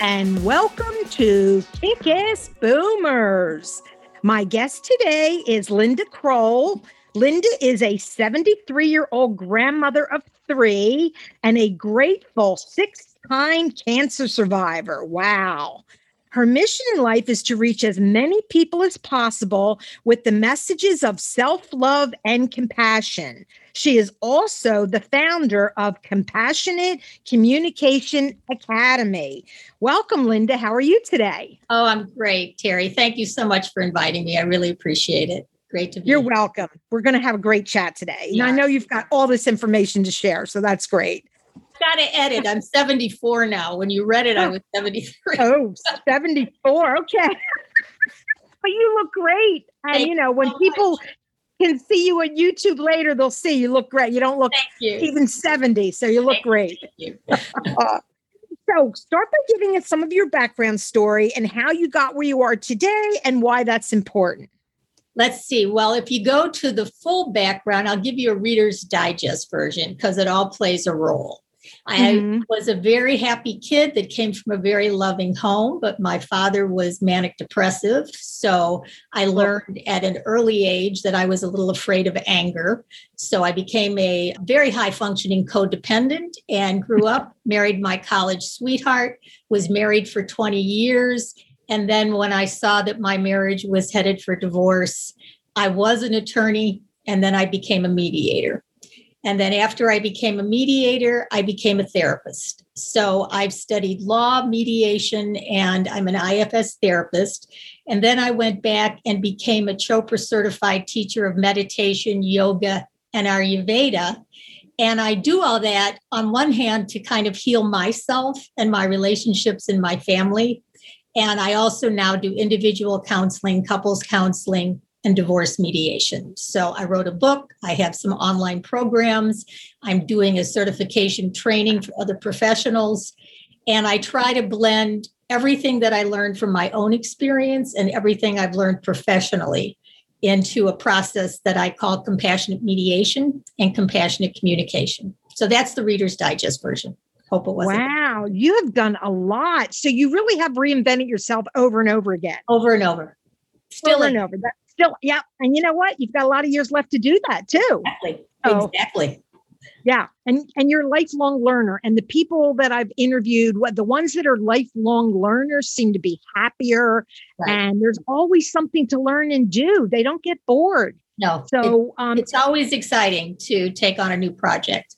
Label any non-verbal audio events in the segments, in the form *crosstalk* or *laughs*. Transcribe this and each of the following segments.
and welcome to Kick Ass Boomers. My guest today is Linda Kroll. Linda is a 73 year old grandmother of three and a grateful six time cancer survivor. Wow. Her mission in life is to reach as many people as possible with the messages of self love and compassion. She is also the founder of Compassionate Communication Academy. Welcome, Linda. How are you today? Oh, I'm great, Terry. Thank you so much for inviting me. I really appreciate it. Great to be here. You're here. welcome. We're going to have a great chat today. Yeah. And I know you've got all this information to share, so that's great. Got to edit. I'm 74 now. When you read it, I was 73. Oh, *laughs* 74. Okay. but you look great. And, Thank you know, when so people much. can see you on YouTube later, they'll see you look great. You don't look you. even 70, so you look Thank great. you. *laughs* Uh, so, start by giving us some of your background story and how you got where you are today and why that's important. Let's see. Well, if you go to the full background, I'll give you a Reader's Digest version because it all plays a role. I Mhm. was a very happy kid that came from a very loving home, but my father was manic depressive. So I learned at an early age that I was a little afraid of anger. So I became a very high functioning codependent and grew up, married my college sweetheart, was married for 20 years. And then when I saw that my marriage was headed for divorce, I was an attorney and then I became a mediator. And then after I became a mediator, I became a therapist. So I've studied law, mediation, and I'm an IFS therapist. And then I went back and became a Chopra certified teacher of meditation, yoga, and Ayurveda. And I do all that on one hand to kind of heal myself and my relationships in my family. And I also now do individual counseling, couples counseling, and divorce mediation. So I wrote a book. I have some online programs. I'm doing a certification training for other professionals. And I try to blend everything that I learned from my own experience and everything I've learned professionally into a process that I call compassionate mediation and compassionate communication. So that's the Reader's Digest version. Hope it wasn't Wow, you have done a lot. So, you really have reinvented yourself over and over again. over and over. Still over and over. That's still, yeah. And you know what? You've got a lot of years left to do that too. exactly. Oh. Exactly. Yeah. And and you're a lifelong learner. And the people that I've interviewed, what the ones that are lifelong learners seem to be happier. Right. And there's always something to learn and do. They don't get bored. No. it- So um it's always exciting to take on a new project.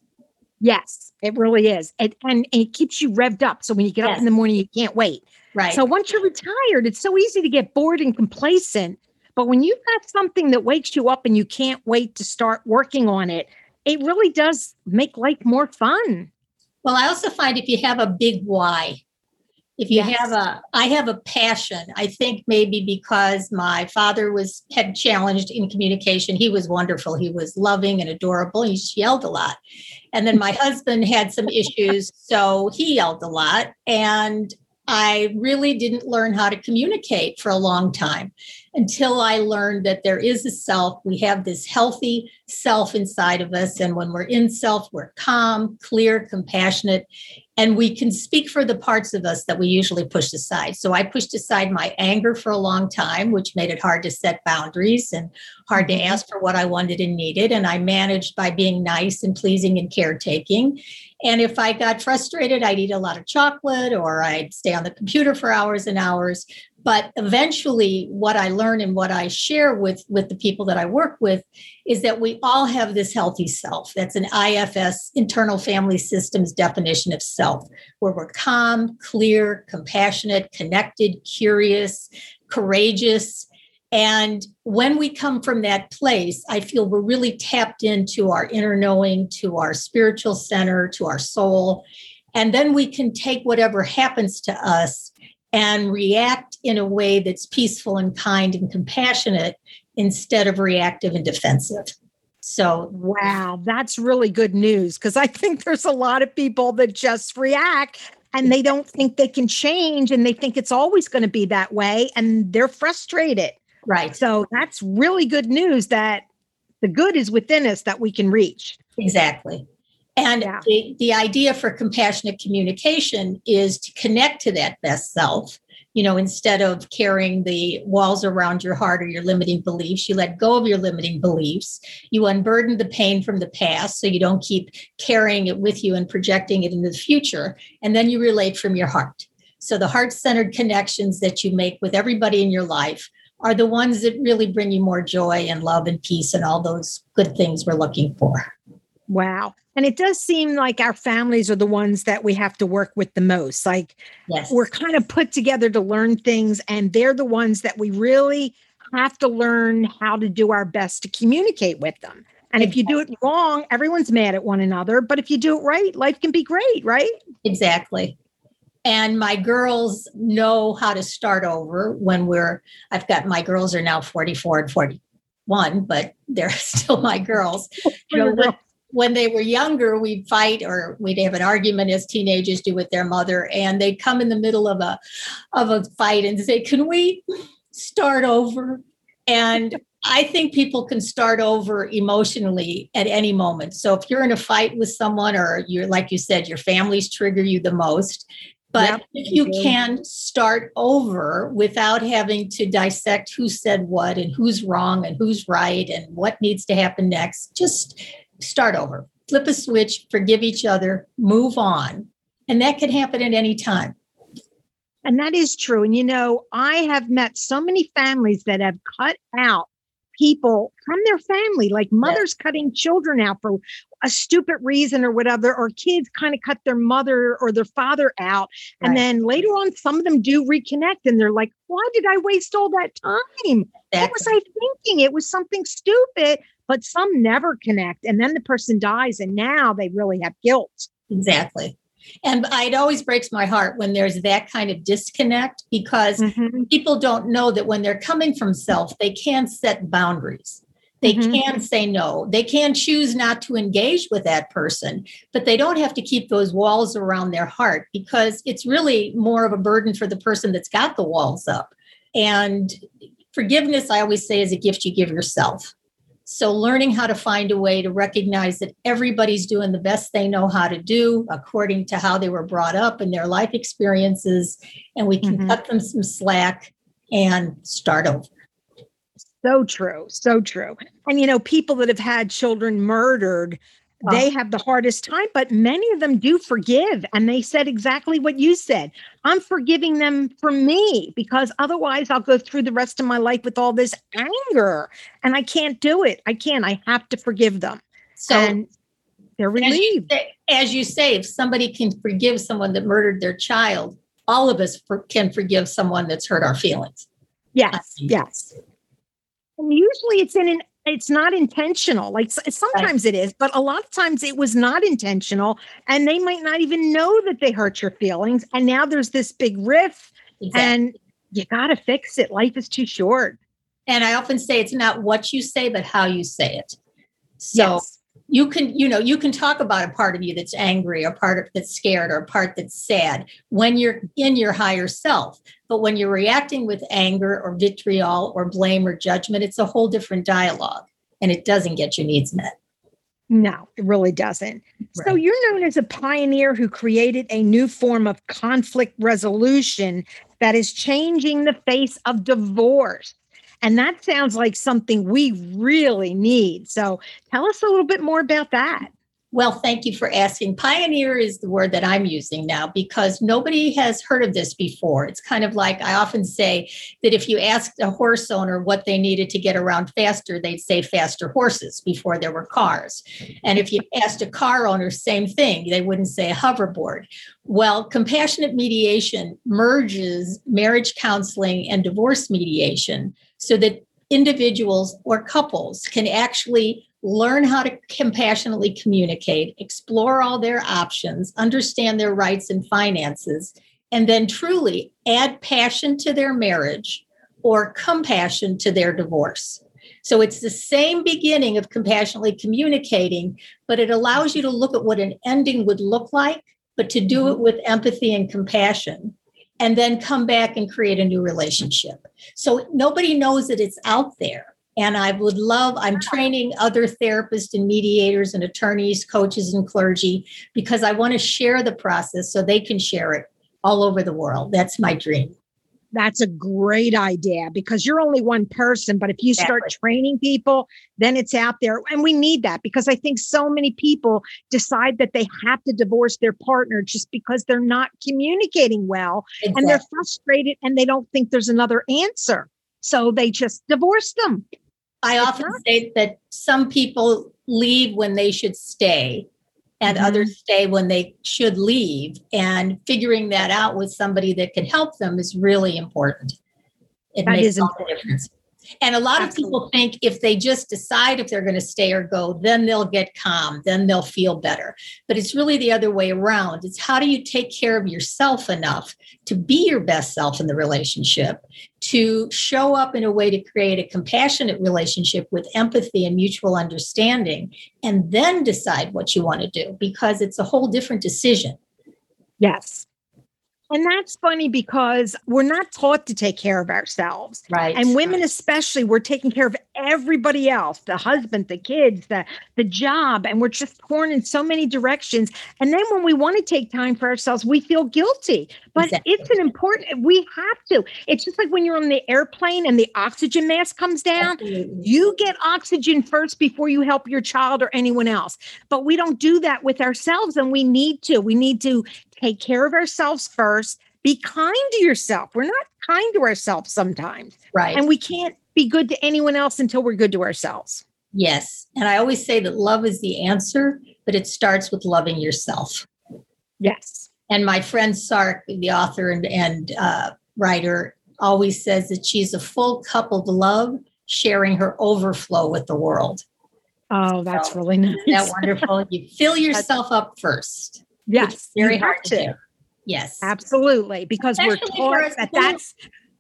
yes, it really is. And and it keeps you revved up. So when you get up in the morning, you can't wait. Right. So once you're retired, it's so easy to get bored and complacent. But when you've got something that wakes you up and you can't wait to start working on it, it really does make life more fun. well, I also find if you have a big why, if you Yes. have a, I have a passion. I think maybe because my father was had challenged in communication. He was wonderful. He was loving and adorable. He yelled a lot. And then my *laughs* husband had some issues, so he yelled a lot. And I really didn't learn how to communicate for a long time until I learned that there is a self. We have this healthy self inside of us. And when we're in self, we're calm, clear, compassionate, and we can speak for the parts of us that we usually push aside. So I pushed aside my anger for a long time, which made it hard to set boundaries and hard to mm-hmm. ask for what I wanted and needed. And I managed by being nice and pleasing and caretaking. And if I got frustrated, I'd eat a lot of chocolate or I'd stay on the computer for hours and hours. But eventually, what I learn and what I share with, with the people that I work with is that we all have this healthy self. That's an IFS, internal family systems definition of self, where we're calm, clear, compassionate, connected, curious, courageous. And when we come from that place, I feel we're really tapped into our inner knowing, to our spiritual center, to our soul. And then we can take whatever happens to us and react in a way that's peaceful and kind and compassionate instead of reactive and defensive. So, wow, that's really good news because I think there's a lot of people that just react and they don't think they can change and they think it's always going to be that way and they're frustrated. Right. So, that's really good news that the good is within us that we can reach. Exactly. And yeah. the, the idea for compassionate communication is to connect to that best self you know, instead of carrying the walls around your heart or your limiting beliefs, you let go of your limiting beliefs. You unburden the pain from the past so you don't keep carrying it with you and projecting it into the future. And then you relate from your heart. So the heart centered connections that you make with everybody in your life are the ones that really bring you more joy and love and peace and all those good things we're looking for. Wow. And it does seem like our families are the ones that we have to work with the most. Like yes. we're kind of put together to learn things, and they're the ones that we really have to learn how to do our best to communicate with them. And if you do it wrong, everyone's mad at one another. But if you do it right, life can be great, right? Exactly. And my girls know how to start over when we're, I've got my girls are now 44 and 41, but they're *laughs* still my girls. *laughs* You know, when they were younger, we'd fight or we'd have an argument as teenagers do with their mother, and they'd come in the middle of a of a fight and say, "Can we start over?" And I think people can start over emotionally at any moment. So if you're in a fight with someone, or you're like you said, your families trigger you the most. But yep. if you can start over without having to dissect who said what and who's wrong and who's right and what needs to happen next, just start over, flip a switch, forgive each other, move on. And that can happen at any time. And that is true. And you know, I have met so many families that have cut out people from their family, like mothers yeah. cutting children out for a stupid reason or whatever, or kids kind of cut their mother or their father out. Right. And then later on, some of them do reconnect and they're like, why did I waste all that time? Exactly. What was I thinking? It was something stupid, but some never connect. And then the person dies and now they really have guilt. Exactly. And it always breaks my heart when there's that kind of disconnect because mm-hmm. people don't know that when they're coming from self, they can set boundaries. They mm-hmm. can say no. They can choose not to engage with that person, but they don't have to keep those walls around their heart because it's really more of a burden for the person that's got the walls up. And forgiveness, I always say, is a gift you give yourself. So, learning how to find a way to recognize that everybody's doing the best they know how to do according to how they were brought up and their life experiences, and we can mm-hmm. cut them some slack and start over. So true. So true. And, you know, people that have had children murdered they have the hardest time, but many of them do forgive. And they said exactly what you said. I'm forgiving them for me because otherwise I'll go through the rest of my life with all this anger and I can't do it. I can't. I have to forgive them. So and they're relieved. As you, say, as you say, if somebody can forgive someone that murdered their child, all of us for, can forgive someone that's hurt our feelings. Yes. Yes. And usually it's in an it's not intentional. Like sometimes right. it is, but a lot of times it was not intentional. And they might not even know that they hurt your feelings. And now there's this big riff, exactly. and you got to fix it. Life is too short. And I often say it's not what you say, but how you say it. So yes you can you know you can talk about a part of you that's angry or part of that's scared or a part that's sad when you're in your higher self but when you're reacting with anger or vitriol or blame or judgment it's a whole different dialogue and it doesn't get your needs met no, it really doesn't. Right. So you're known as a pioneer who created a new form of conflict resolution that is changing the face of divorce. And that sounds like something we really need. So tell us a little bit more about that. Well, thank you for asking. Pioneer is the word that I'm using now because nobody has heard of this before. It's kind of like I often say that if you asked a horse owner what they needed to get around faster, they'd say faster horses before there were cars. And if you asked a car owner, same thing, they wouldn't say a hoverboard. Well, compassionate mediation merges marriage counseling and divorce mediation so that individuals or couples can actually learn how to compassionately communicate, explore all their options, understand their rights and finances, and then truly add passion to their marriage or compassion to their divorce. So it's the same beginning of compassionately communicating, but it allows you to look at what an ending would look like, but to do mm-hmm. it with empathy and compassion, and then come back and create a new relationship. So nobody knows that it's out there. And I would love, I'm training other therapists and mediators and attorneys, coaches, and clergy because I want to share the process so they can share it all over the world. That's my dream. That's a great idea because you're only one person. But if you start Exactly. training people, then it's out there. And we need that because I think so many people decide that they have to divorce their partner just because they're not communicating well and they're frustrated and they don't think there's another answer. So they just divorce them. I It's often not- say that some people leave when they should stay and Mhm. others stay when they should leave. And figuring that out with somebody that can help them is really important. It That makes is all the important. difference. And a lot of people think if they just decide if they're going to stay or go, then they'll get calm, then they'll feel better. But it's really the other way around. It's how do you take care of yourself enough to be your best self in the relationship, to show up in a way to create a compassionate relationship with empathy and mutual understanding, and then decide what you want to do because it's a whole different decision. Yes. And that's funny because we're not taught to take care of ourselves. Right. And women, especially, we're taking care of everybody else the husband, the kids, the, the job, and we're just torn in so many directions. And then when we want to take time for ourselves, we feel guilty. But Exactly. it's an important, we have to. It's just like when you're on the airplane and the oxygen mask comes down. Absolutely. You get oxygen first before you help your child or anyone else. But we don't do that with ourselves, and we need to. We need to take care of ourselves first. Be kind to yourself. We're not kind to ourselves sometimes, Right. and we can't be good to anyone else until we're good to ourselves. Yes. And I always say that love is the answer, but it starts with loving yourself. Yes. And my friend Sark, the author and, and uh, writer, always says that she's a full cup of love, sharing her overflow with the world. Oh, that's So, really nice. *laughs* Isn't that wonderful? You fill yourself up first. Yes. Very hard have to. Yes. Absolutely, because we're taught that women. that's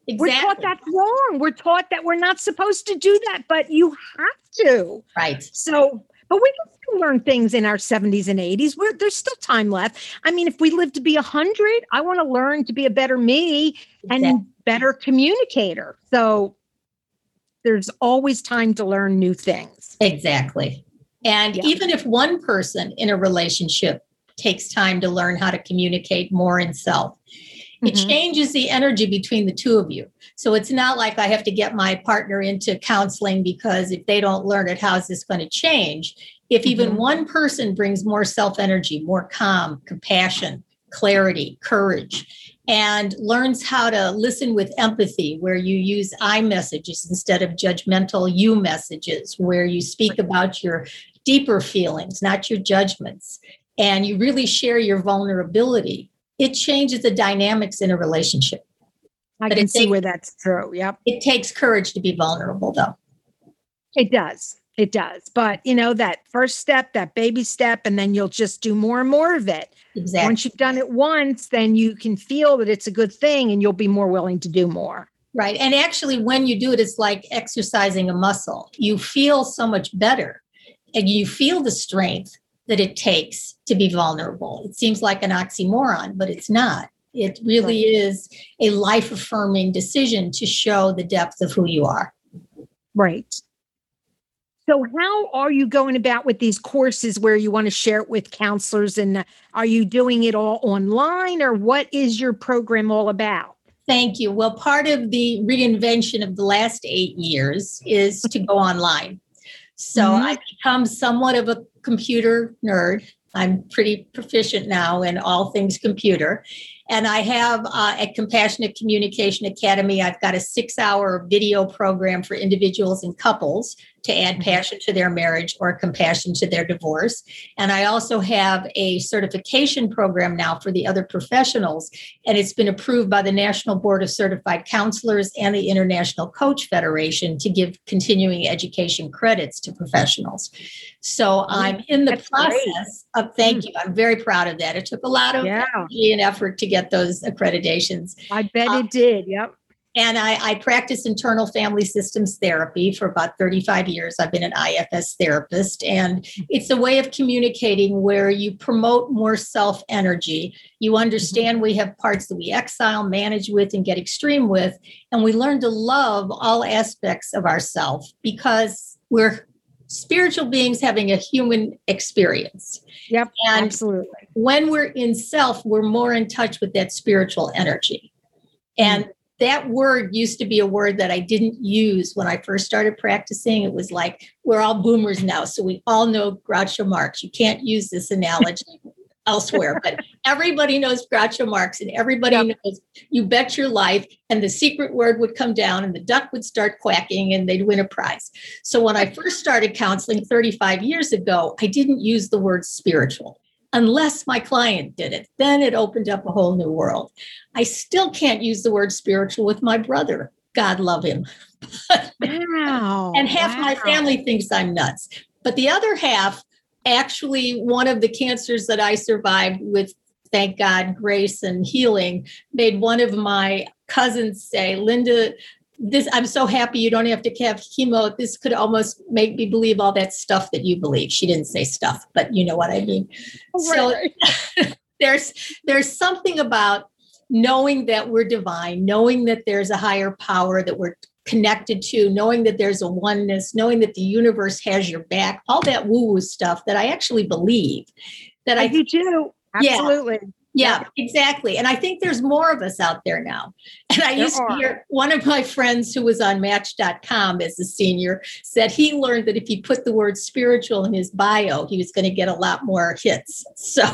we're taught that's wrong. We're taught that we're not supposed to do that, but you have to. Right. So, but we can still learn things in our 70s and 80s. We're, there's still time left. I mean, if we live to be 100, I want to learn to be a better me and Exactly. better communicator. So, there's always time to learn new things. Exactly. And Yeah. even if one person in a relationship takes time to learn how to communicate more in self, it Mhm. changes the energy between the two of you. So it's not like I have to get my partner into counseling because if they don't learn it, how is this going to change? If even Mhm. one person brings more self energy, more calm, compassion, clarity, courage, and learns how to listen with empathy, where you use I messages instead of judgmental you messages, where you speak about your deeper feelings, not your judgments, and you really share your vulnerability, it changes the dynamics in a relationship. I But can see takes- where that's true. Yep. It takes courage to be vulnerable, though. It does. It does. But, you know, that first step, that baby step, and then you'll just do more and more of it. Exactly. Once you've done it once, then you can feel that it's a good thing and you'll be more willing to do more. Right. And actually, when you do it, it's like exercising a muscle. You feel so much better and you feel the strength that it takes to be vulnerable. It seems like an oxymoron, but it's not. It really is a life affirming decision to show the depth of who you are. Right. So, how are you going about with these courses where you want to share it with counselors? And are you doing it all online or what is your program all about? Thank you. Well, part of the reinvention of the last eight years is to go online. So Mhm. I've become somewhat of a computer nerd. I'm pretty proficient now in all things computer. And I have uh, at Compassionate Communication Academy, I've got a six hour video program for individuals and couples to add Mhm. passion to their marriage or compassion to their divorce. And I also have a certification program now for the other professionals and it's been approved by the National Board of Certified Counselors and the International Coach Federation to give continuing education credits to professionals. So I'm in the that's great. process of thank you. I'm very proud of that. It took a lot of Yeah. energy and effort to get get those accreditations. I bet um, it did. Yep. And I, I practice internal family systems therapy for about 35 years. I've been an IFS therapist, and it's a way of communicating where you promote more self energy. You understand mm-hmm. we have parts that we exile, manage with, and get extreme with, and we learn to love all aspects of ourself because we're spiritual beings having a human experience. Yep, and absolutely. When we're in self, we're more in touch with that spiritual energy. And mm-hmm that word used to be a word that I didn't use when I first started practicing. It was like, we're all boomers now, so we all know Groucho Marx. You can't use this analogy *laughs* elsewhere, but everybody knows Groucho Marx and everybody yep. knows you bet your life. And the secret word would come down and the duck would start quacking and they'd win a prize. So when I first started counseling 35 years ago, I didn't use the word spiritual unless my client did it. Then it opened up a whole new world. I still can't use the word spiritual with my brother. God love him. wow. *laughs* and half wow. my family thinks I'm nuts. But the other half, actually, one of the cancers that I survived with, thank God, grace and healing, made one of my cousins say, Linda, this i'm so happy you don't have to have chemo. This could almost make me believe all that stuff that you believe. She didn't say stuff but you know what i mean. Right. so *laughs* there's there's something about knowing that we're divine knowing that there's a higher power that we're connected to knowing that there's a oneness knowing that the universe has your back all that woo woo stuff that i actually believe that i, I do too. Absolutely. yeah, yeah, exactly. And I think there's more of us out there now. And I there used are. to hear one of my friends who was on match.com as a senior said he learned that if he put the word spiritual in his bio, he was going to get a lot more hits. So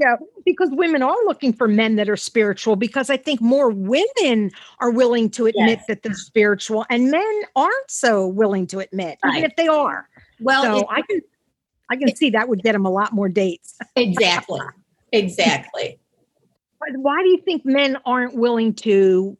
go because women are looking for men that are spiritual because I think more women are willing to admit yes. that they're spiritual and men aren't so willing to admit, right. even if they are. Well, so I can I can see that would get him a lot more dates. *laughs* exactly. Exactly. Why do you think men aren't willing to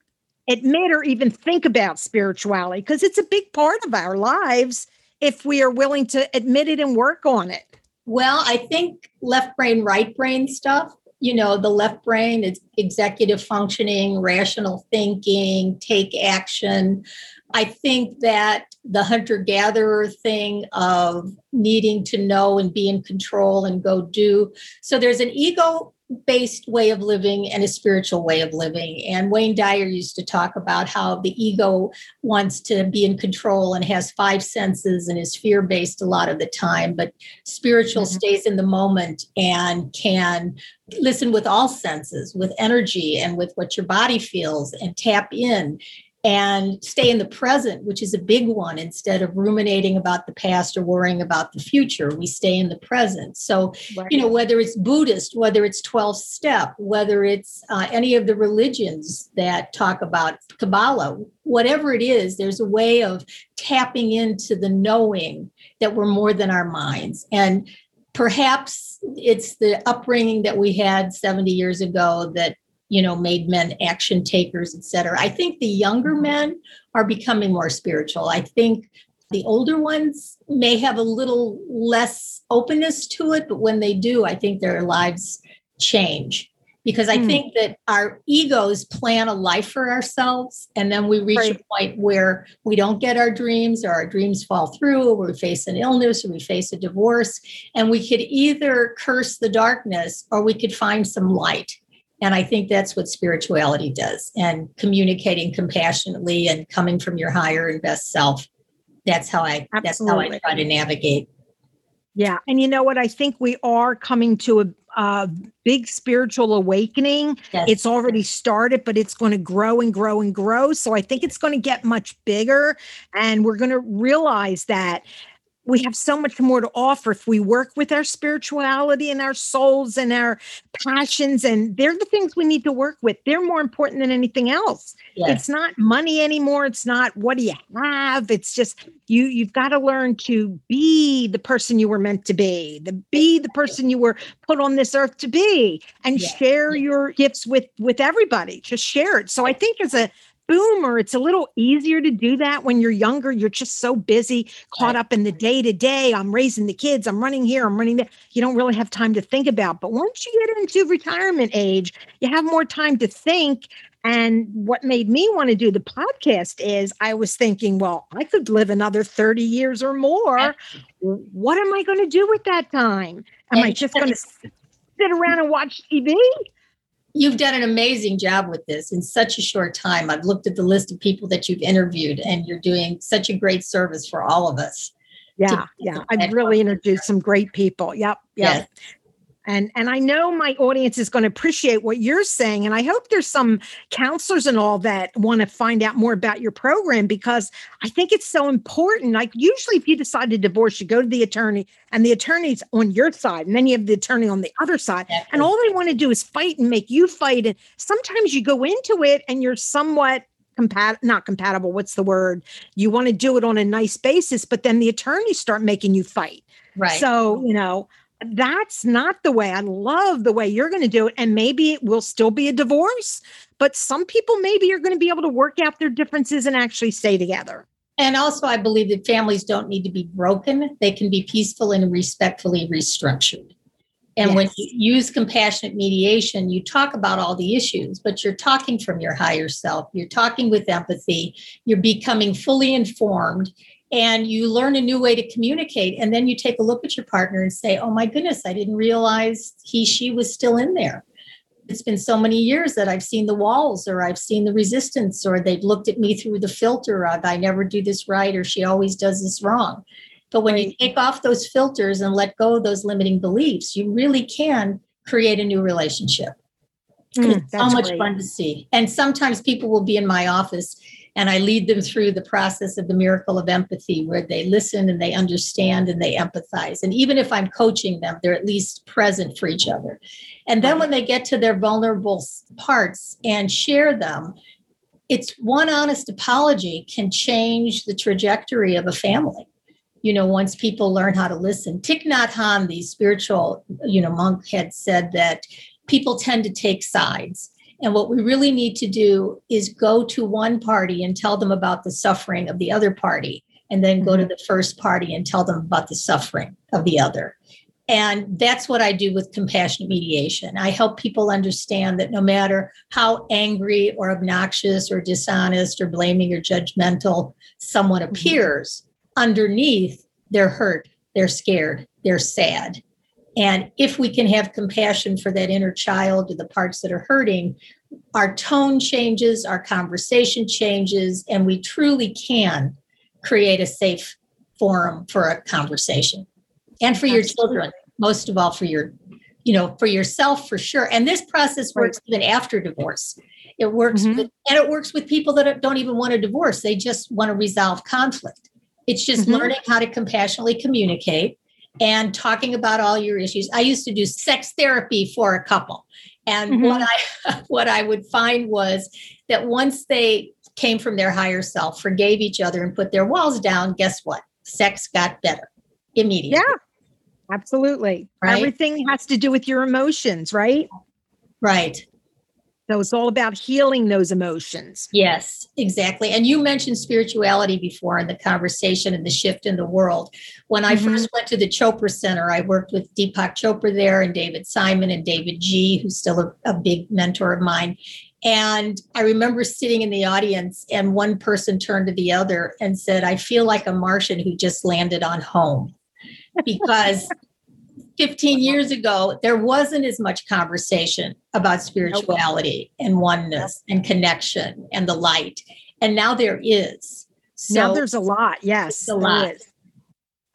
admit or even think about spirituality? Because it's a big part of our lives if we are willing to admit it and work on it. Well, I think left brain, right brain stuff. You know, the left brain is executive functioning, rational thinking, take action. I think that the hunter gatherer thing of needing to know and be in control and go do. So there's an ego based way of living and a spiritual way of living. And Wayne Dyer used to talk about how the ego wants to be in control and has five senses and is fear based a lot of the time, but spiritual mm-hmm. stays in the moment and can listen with all senses, with energy and with what your body feels and tap in and stay in the present, which is a big one. Instead of ruminating about the past or worrying about the future, we stay in the present. So, right. you know, whether it's Buddhist, whether it's 12 step, whether it's uh, any of the religions that talk about Kabbalah, whatever it is, there's a way of tapping into the knowing that we're more than our minds. And perhaps it's the upbringing that we had 70 years ago that you know made men action takers etc i think the younger men are becoming more spiritual i think the older ones may have a little less openness to it but when they do i think their lives change because i mm. think that our egos plan a life for ourselves and then we reach right. a point where we don't get our dreams or our dreams fall through or we face an illness or we face a divorce and we could either curse the darkness or we could find some light and I think that's what spirituality does and communicating compassionately and coming from your higher and best self. That's how I Absolutely. that's how I try to navigate. Yeah. And you know what? I think we are coming to a, a big spiritual awakening. Yes. It's already started, but it's going to grow and grow and grow. So I think it's going to get much bigger. And we're going to realize that we have so much more to offer if we work with our spirituality and our souls and our passions and they're the things we need to work with they're more important than anything else yes. it's not money anymore it's not what do you have it's just you you've got to learn to be the person you were meant to be the be the person you were put on this earth to be and yes. share yes. your gifts with with everybody just share it so i think as a boomer, it's a little easier to do that when you're younger. You're just so busy, caught up in the day to day. I'm raising the kids, I'm running here, I'm running there. You don't really have time to think about. But once you get into retirement age, you have more time to think. And what made me want to do the podcast is I was thinking, well, I could live another 30 years or more. What am I going to do with that time? Am I just going to sit around and watch TV? You've done an amazing job with this in such a short time. I've looked at the list of people that you've interviewed, and you're doing such a great service for all of us. Yeah, yeah. I've really introduced some great people. Yep, yep. Yes and and i know my audience is going to appreciate what you're saying and i hope there's some counselors and all that want to find out more about your program because i think it's so important. Like usually if you decide to divorce you go to the attorney and the attorney's on your side and then you have the attorney on the other side. And all they want to do is fight and make you fight and sometimes you go into it and you're somewhat compat not compatible what's the word? You want to do it on a nice basis but then the attorneys start making you fight. Right. So you know that's not the way. I love the way you're going to do it. And maybe it will still be a divorce, but some people maybe are going to be able to work out their differences and actually stay together. And also, I believe that families don't need to be broken, they can be peaceful and respectfully restructured. And yes. when you use compassionate mediation, you talk about all the issues, but you're talking from your higher self. You're talking with empathy. You're becoming fully informed and you learn a new way to communicate and then you take a look at your partner and say oh my goodness i didn't realize he she was still in there it's been so many years that i've seen the walls or i've seen the resistance or they've looked at me through the filter of i never do this right or she always does this wrong but when right. you take off those filters and let go of those limiting beliefs you really can create a new relationship mm, it's so much great. fun to see and sometimes people will be in my office and I lead them through the process of the miracle of empathy, where they listen and they understand and they empathize. And even if I'm coaching them, they're at least present for each other. And then when they get to their vulnerable parts and share them, it's one honest apology can change the trajectory of a family you know, once people learn how to listen. Thich Nhat Hanh, the spiritual, you know, monk had said that people tend to take sides. And what we really need to do is go to one party and tell them about the suffering of the other party, and then go to mm-hmm. the first party and tell them about the suffering of the other. And that's what I do with compassionate mediation. I help people understand that no matter how angry or obnoxious or dishonest or blaming or judgmental someone mm-hmm. appears, underneath, they're hurt, they're scared, they're sad. And if we can have compassion for that inner child or the parts that are hurting, our tone changes, our conversation changes, and we truly can create a safe forum for a conversation and for your children, most of all for your, you know, for yourself for sure. And this process works right. even after divorce. It works mm-hmm. with, and it works with people that don't even want a divorce. They just want to resolve conflict. It's just mm-hmm. learning how to compassionately communicate and talking about all your issues. I used to do sex therapy for a couple. And mm-hmm. what I *laughs* what I would find was that once they came from their higher self, forgave each other and put their walls down, guess what? Sex got better immediately. Yeah. Absolutely. Right? Everything has to do with your emotions, right? Right. So it's all about healing those emotions. Yes, exactly. And you mentioned spirituality before in the conversation and the shift in the world. When I mm-hmm. first went to the Chopra Center, I worked with Deepak Chopra there and David Simon and davidji, who's still a, a big mentor of mine. And I remember sitting in the audience, and one person turned to the other and said, I feel like a Martian who just landed on home *laughs* because 15 years ago, there wasn't as much conversation about spirituality and oneness and connection and the light. And now there is. So now there's a lot. Yes. A lot. Is.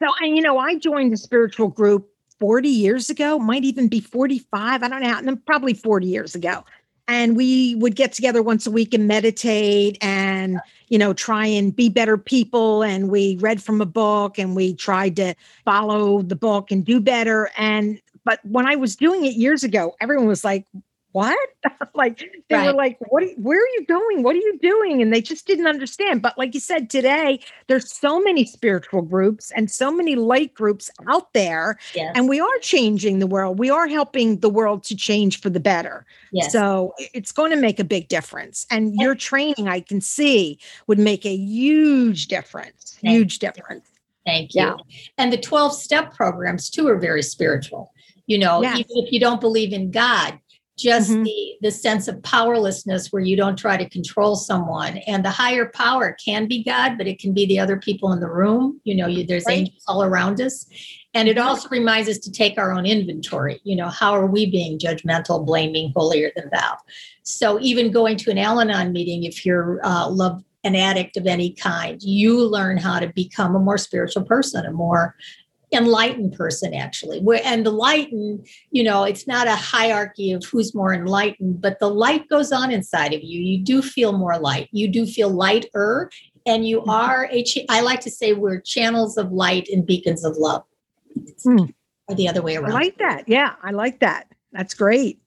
So, and you know, I joined a spiritual group 40 years ago, might even be 45. I don't know, probably 40 years ago and we would get together once a week and meditate and you know try and be better people. And we read from a book and we tried to follow the book and do better. And but when i was doing it years ago everyone was like what? *laughs* like they Right. were like, what? Are you, where are you going? What are you doing? And they just didn't understand. But like you said today, there's so many spiritual groups and so many light groups out there, Yes. and we are changing the world. We are helping the world to change for the better. yes. So it's going to make a big difference. And your training, I can see, would make a huge difference. Thank Huge difference. Thank you. Yeah. And the 12 step programs too are very spiritual. You know, Yes. even if you don't believe in God, just Mhm. the the sense of powerlessness where you don't try to control someone and the higher power can be God, but it can be the other people in the room. You know, you, there's Right. angels all around us. And it also reminds us to take our own inventory. You know, how are we being judgmental, blaming, holier than thou? So even going to an Al-Anon meeting, if you're uh, love an addict of any kind, you learn how to become a more spiritual person, a more enlightened person, actually. Where and enlightened, you know, it's not a hierarchy of who's more enlightened, but the light goes on inside of you. You do feel more light. You do feel lighter, and you Mhm. are a. Ch- I like to say we're channels of light and beacons of love, Hmm. or the other way around I like that. Yeah, I like that. That's great.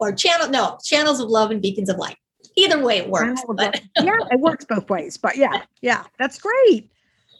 or channel no channels of love and beacons of light. Either way it works. But yeah, it works both ways. But yeah, yeah, that's great.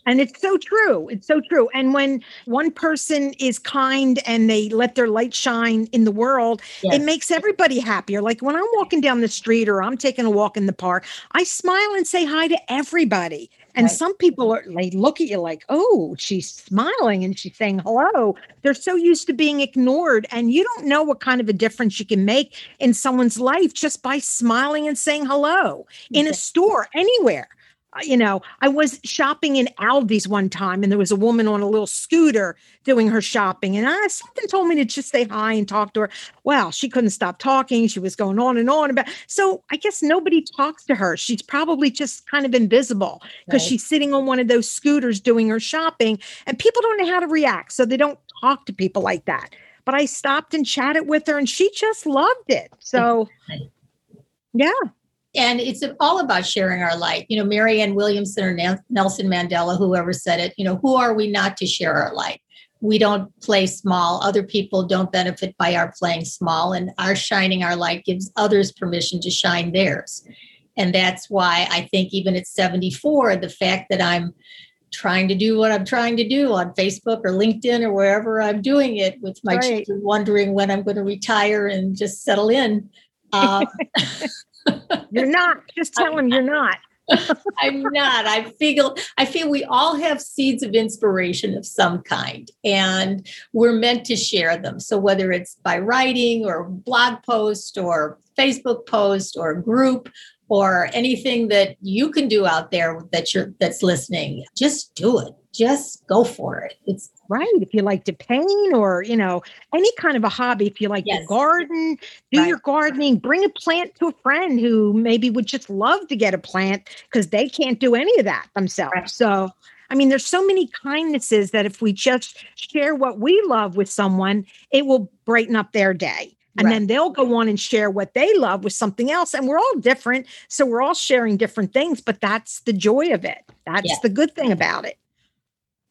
And it's so true. It's so true. And when one person is kind and they let their light shine in the world, yes. it makes everybody happier. Like when I'm walking down the street or I'm taking a walk in the park, I smile and say hi to everybody. And Right. some people are they look at you like, oh, she's smiling and she's saying hello. They're so used to being ignored. And you don't know what kind of a difference you can make in someone's life just by smiling and saying hello in a store, anywhere. Uh, You know, I was shopping in Aldi's one time and there was a woman on a little scooter doing her shopping. And I, something told me to just say hi and talk to her. Well, she couldn't stop talking. She was going on and on about. So I guess nobody talks to her. She's probably just kind of invisible because Right. she's sitting on one of those scooters doing her shopping and people don't know how to react. So they don't talk to people like that. But I stopped and chatted with her and she just loved it. So, yeah. And it's all about sharing our light. You know, Marianne Williamson or Nelson Mandela, whoever said it, you know, who are we not to share our light? We don't play small. Other people don't benefit by our playing small, and our shining our light gives others permission to shine theirs. And that's why I think even at 74, the fact that I'm trying to do what I'm trying to do on Facebook or LinkedIn or wherever I'm doing it with my Right. children wondering when I'm going to retire and just settle in. Um, *laughs* You're not. Just tell them you're not. *laughs* I'm not. I feel I feel we all have seeds of inspiration of some kind and we're meant to share them. So whether it's by writing or blog post or Facebook post or group or anything that you can do out there that you're that's listening, just do it. Just go for it. It's Right. If you like to paint or, you know, any kind of a hobby, if you like Yes. to garden, do Right. your gardening, bring a plant to a friend who maybe would just love to get a plant because they can't do any of that themselves. Right. So, I mean, there's so many kindnesses that if we just share what we love with someone, it will brighten up their day. And Right. then they'll go on and share what they love with something else. And we're all different. So we're all sharing different things, but that's the joy of it. That's Yeah. the good thing about it.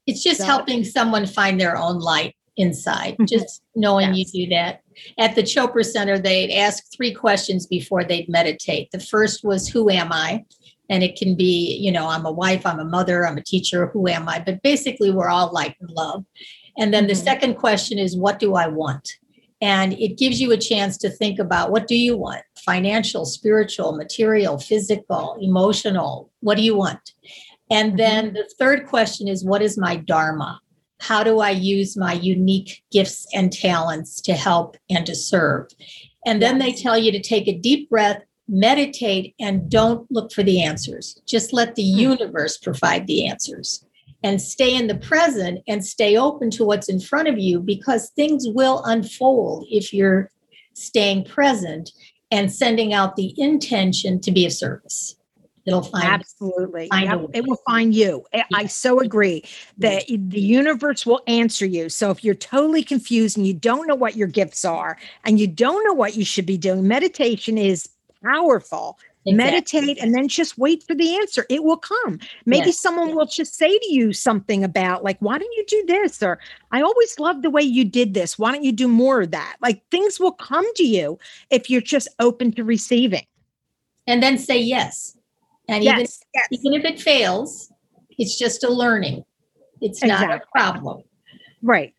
it's just So- helping someone find their own light inside Mhm. just knowing Yes. you do that at the chopra center they'd ask three questions before they'd meditate the first was who am i and it can be you know i'm a wife i'm a mother i'm a teacher who am i but basically we're all light and love and then the Mhm. second question is what do i want and it gives you a chance to think about what do you want financial spiritual material physical emotional what do you want and then the third question is what is my dharma how do I use my unique gifts and talents to help and to serve? And then they tell you to take a deep breath, meditate, and don't look for the answers. Just let the Hmm. universe provide the answers and stay in the present and stay open to what's in front of you because things will unfold if you're staying present and sending out the intention to be of service. It'll find Absolutely. find Yep. It will find you. I- I so agree that the universe will answer you. So if you're totally confused and you don't know what your gifts are and you don't know what you should be doing, meditation is powerful meditate and then just wait for the answer. It will come. Maybe Yes, someone yes. will just say to you something about like why don't you do this? or i always love the way you did this. Why don't you do more of that? Like things will come to you if you're just open to receiving. And then say yes. And even, yes yes. even if it fails, it's just a learning. It's not a problem, right.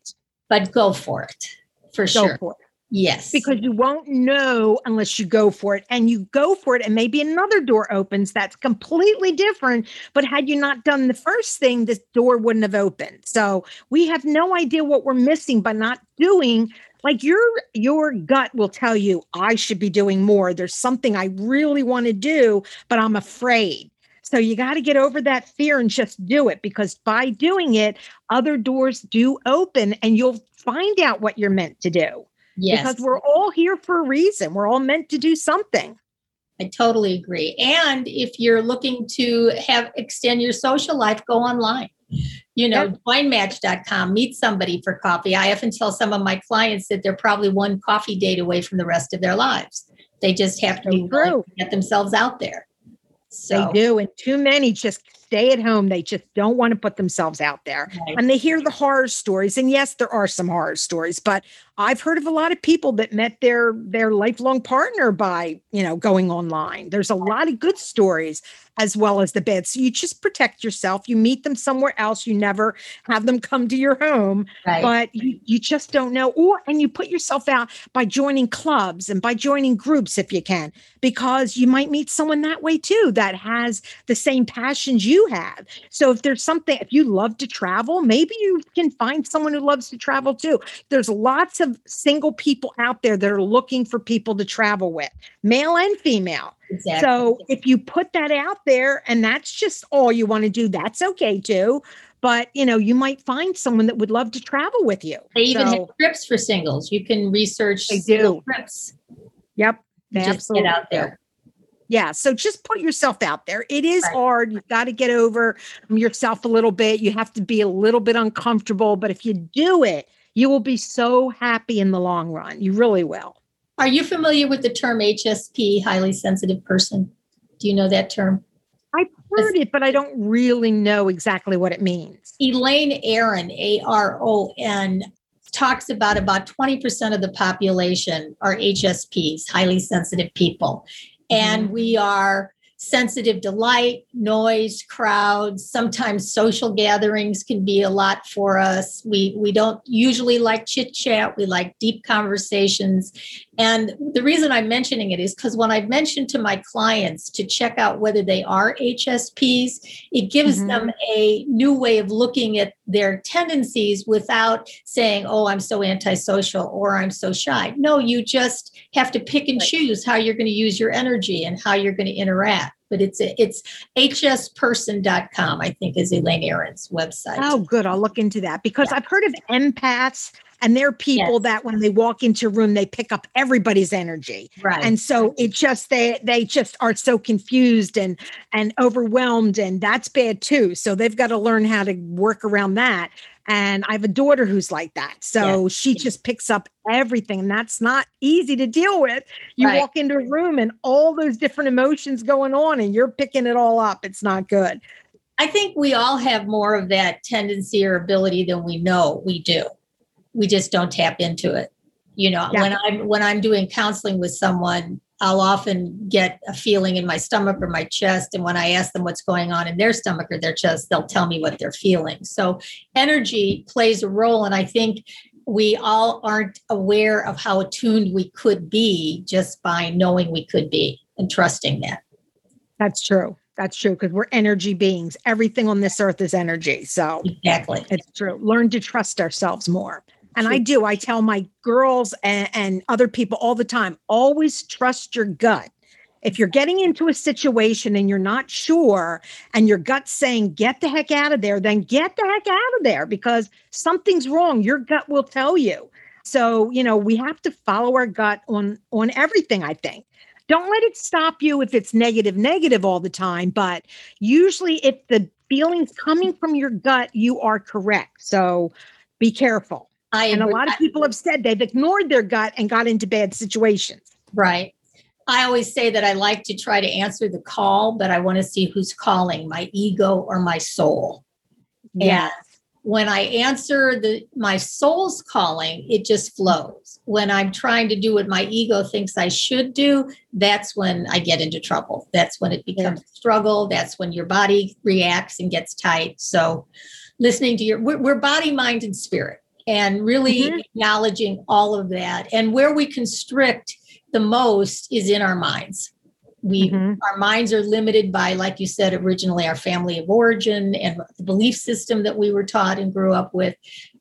But go for it for go sure. for it Yes. because you won't know unless you go for it. And you go for it and maybe another door opens that's completely different but had you not done the first thing this door wouldn't have opened. So we have no idea what we're missing by not doing like your your gut will tell you i should be doing more. There's something i really want to do but i'm afraid. So you got to get over that fear and just do it because by doing it other doors do open and you'll find out what you're meant to do yes. because we're all here for a reason. We're all meant to do something. I totally agree. And if you're looking to have extend your social life, go online. You know, winematch.com, meet somebody for coffee. I often tell some of my clients that they're probably one coffee date away from the rest of their lives. They just have to So be willing to get themselves out there. So They do. And too many just stay at home. They just don't want to put themselves out there. Right. And they hear the horror stories. And yes, there are some horror stories, but I've heard of a lot of people that met their their lifelong partner by, you know, going online. There's a lot of good stories as well as the bad. So you just protect yourself. You meet them somewhere else. You never have them come to your home. right. but you, you just don't know or and you put yourself out by joining clubs and by joining groups if you can because you might meet someone that way too that has the same passions you have so if there's something if you love to travel maybe you can find someone who loves to travel too there's lots of single people out there that are looking for people to travel with male and female exactly. so if you put that out there and that's just all you want to do, that's okay too. But you know, you might find someone that would love to travel with you. they even have trips for singles. You can research They do. trips. Yep. They Just absolutely get out there. Yeah. So just put yourself out there. It is Right. hard. You've got to get over yourself a little bit. You have to be a little bit uncomfortable. But if you do it, you will be so happy in the long run. You really will. Are you familiar with the term HSP, highly sensitive person? Do you know that term? I've heard it, but I don't really know exactly what it means. Elaine Aron, A R O N, talks about about 20% of the population are HSPs, highly sensitive people. And mm-hmm. we are sensitive to light, noise, crowds. Sometimes social gatherings can be a lot for us. We we don't usually like chit chat. We like deep conversations. And the reason I'm mentioning it is because when I've mentioned to my clients to check out whether they are HSPs, it gives Mhm. them a new way of looking at their tendencies without saying, oh, I'm so antisocial or I'm so shy. No, you just have to pick and Right. choose how you're going to use your energy and how you're going to interact. But it's it's hsperson.com, I think, is Elaine Aron's website. Oh, good. I'll look into that because Yeah. I've heard of empaths, and they're people Yes. that when they walk into a room, they pick up everybody's energy. right. And so it just they they just are so confused and and overwhelmed, and that's bad too. So they've got to learn how to work around that. And I have a daughter who's like that. So she just picks up everything, and that's not easy to deal with. You Right. walk into a room and all those different emotions going on, and you're picking it all up. It's not good. I think we all have more of that tendency or ability than we know we do. We just don't tap into it. You know, Yeah. when I'm when I'm doing counseling with someone, I'll often get a feeling in my stomach or my chest. And when I ask them what's going on in their stomach or their chest, they'll tell me what they're feeling. So energy plays a role. And I think we all aren't aware of how attuned we could be just by knowing we could be and trusting that. That's true. That's true because we're energy beings. Everything on this earth is energy. So Exactly. it's true. Learn to trust ourselves more. And I do. I tell my girls and, and other people all the time always trust your gut. If you're getting into a situation and you're not sure and your gut's saying, get the heck out of there, then get the heck out of there because something's wrong. Your gut will tell you. So, you know, we have to follow our gut on on everything, I think. Don't let it stop you if it's negative, negative all the time. But usually, if the feeling's coming from your gut, you are correct. So be careful. I And a lot of people have said they've ignored their gut and got into bad situations. Right. I always say that I like to try to answer the call, but I want to see who's calling, my ego or my soul. Yes. And when I answer the my soul's calling, it just flows. When I'm trying to do what my ego thinks I should do, that's when I get into trouble. That's when it becomes a struggle. That's when your body reacts and gets tight. So listening to your we're, we're body, mind, and spirit. And really Mhm. acknowledging all of that. And where we constrict the most is in our minds. We Mhm. our minds are limited by, like you said, originally our family of origin and the belief system that we were taught and grew up with.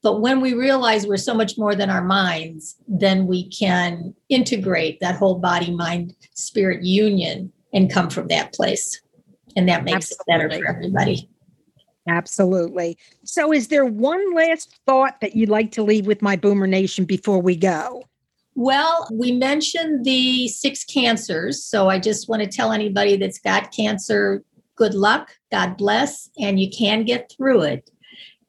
But when we realize we're so much more than our minds, then we can integrate that whole body, mind, spirit union and come from that place. And that makes it better for everybody. Absolutely. So, is there one last thought that you'd like to leave with my Boomer Nation before we go? Well, we mentioned the six cancers. So I just want to tell anybody that's got cancer good luck, God bless, and you can get through it.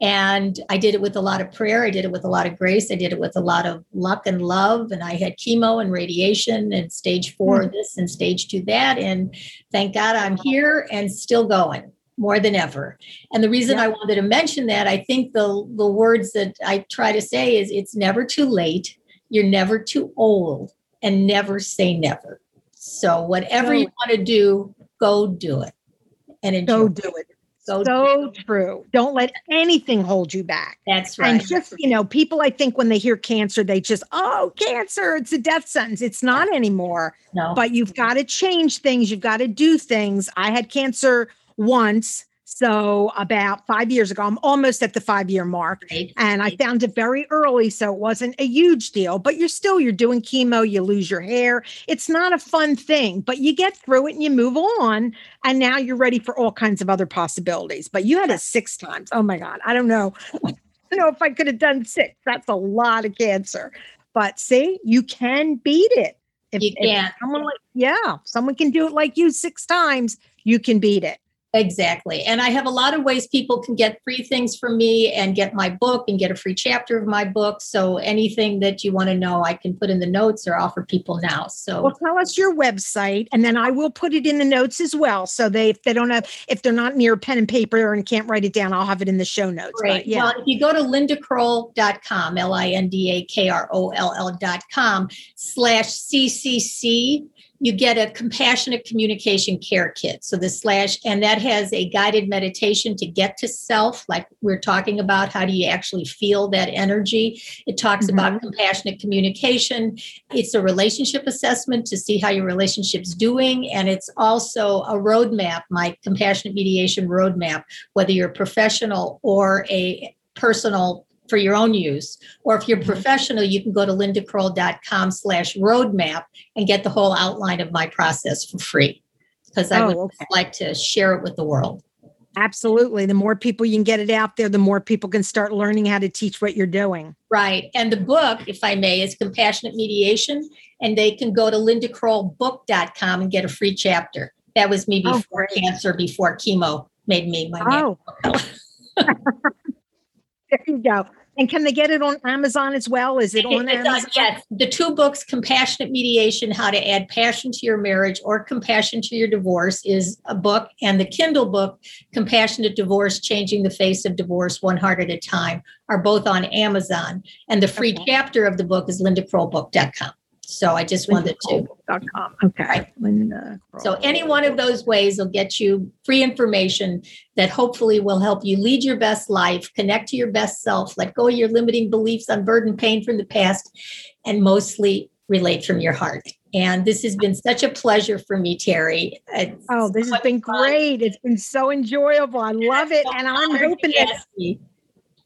And I did it with a lot of prayer. I did it with a lot of grace. I did it with a lot of luck and love. And I had chemo and radiation and stage four hmm. this and stage two that. And thank God I'm here and still going more than ever. And the reason Yeah. I wanted to mention that, I think the, the words that I try to say is it's never too late you're never too old and never say never. So whatever you want to do, go do it. And enjoy. Go do it. Go So it. true. Don't let anything hold you back. That's right. And just, you know, people, I think when they hear cancer, they just, oh, cancer, it's a death sentence. It's not anymore. no. But you've got to change things. You've got to do things. I had cancer once. So about five years ago, I'm almost at the five year mark. Right. and I found it very early, so it wasn't a huge deal. But you're still you're doing chemo, you lose your hair. It's not a fun thing, but you get through it and you move on, and now you're ready for all kinds of other possibilities. But you had it six times. Oh my God, I don't know. I don't know if I could have done six. That's a lot of cancer. But see, you can beat it. If, You if can. someone like yeah, someone can do it like you six times, you can beat it. Exactly. And I have a lot of ways people can get free things from me and get my book and get a free chapter of my book. So anything that you want to know, I can put in the notes or offer people now. So Well, tell us your website, and then I will put it in the notes as well. So they, if they don't have, if they're not near pen and paper and can't write it down, I'll have it in the show notes. Great. yeah, Well, if you go to lindakroll.com, L I N D A K R O L L.com slash CCC, you get a compassionate communication care kit. So the slash, and that has a guided meditation to get to self, like we're talking about. How do you actually feel that energy? It talks mm-hmm. about compassionate communication. It's a relationship assessment to see how your relationship's doing. And it's also a roadmap, my compassionate mediation roadmap, whether you're professional or a personal for your own use. Or if you're Mhm. professional, you can go to lindakroll.com slash roadmap and get the whole outline of my process for free. Because I Oh, would okay. like to share it with the world. absolutely. The more people you can get it out there, the more people can start learning how to teach what you're doing. Right. And the book, if I may, is Compassionate Mediation. And they can go to lindakrollbook.com and get a free chapter. That was me Oh, before great. cancer, before chemo made me my. Oh, *laughs* *laughs* there you go. And can they get it on Amazon as well? Is it on It's on- Amazon? yes, the two books, Compassionate Mediation, How to Add Passion to Your Marriage or Compassion to Your Divorce, is a book. And the Kindle book, Compassionate Divorce, Changing the Face of Divorce One Heart at a Time, are both on Amazon. And the free Okay. chapter of the book is lindakrollbook.com. So I just wanted to. LindaKroll.com. Okay. Right. Linda uh, So any one of those ways will get you free information that hopefully will help you lead your best life, connect to your best self, let go of your limiting beliefs, unburden pain from the past, and mostly relate from your heart. And this has been such a pleasure for me, Terry. It's Oh, this so has been fun. great. It's been so enjoyable. I love it. So And I'm hoping that.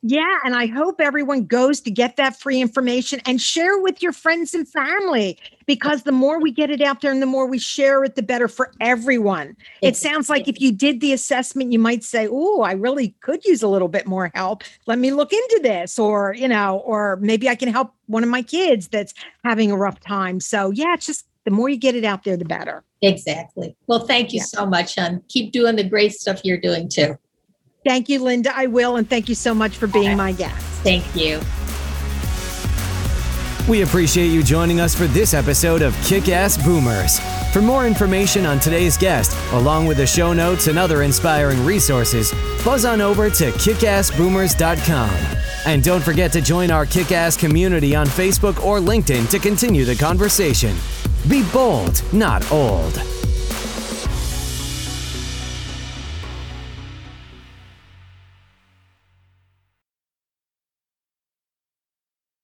Yeah, and I hope everyone goes to get that free information and share with your friends and family because the more we get it out there and the more we share it, the better for everyone. It sounds like if you did the assessment, you might say, Oh, I really could use a little bit more help. Let me look into this, or, you know, or maybe I can help one of my kids that's having a rough time. So, yeah, it's just the more you get it out there, the better. Exactly. Well, thank you Yeah. so much, hon. Keep doing the great stuff you're doing too. Thank you, Linda. I will. And thank you so much for being my guest. Thank you. We appreciate you joining us for this episode of Kick Ass Boomers. For more information on today's guest, along with the show notes and other inspiring resources, buzz on over to kickassboomers.com. And don't forget to join our kick ass community on Facebook or LinkedIn to continue the conversation. Be bold, not old.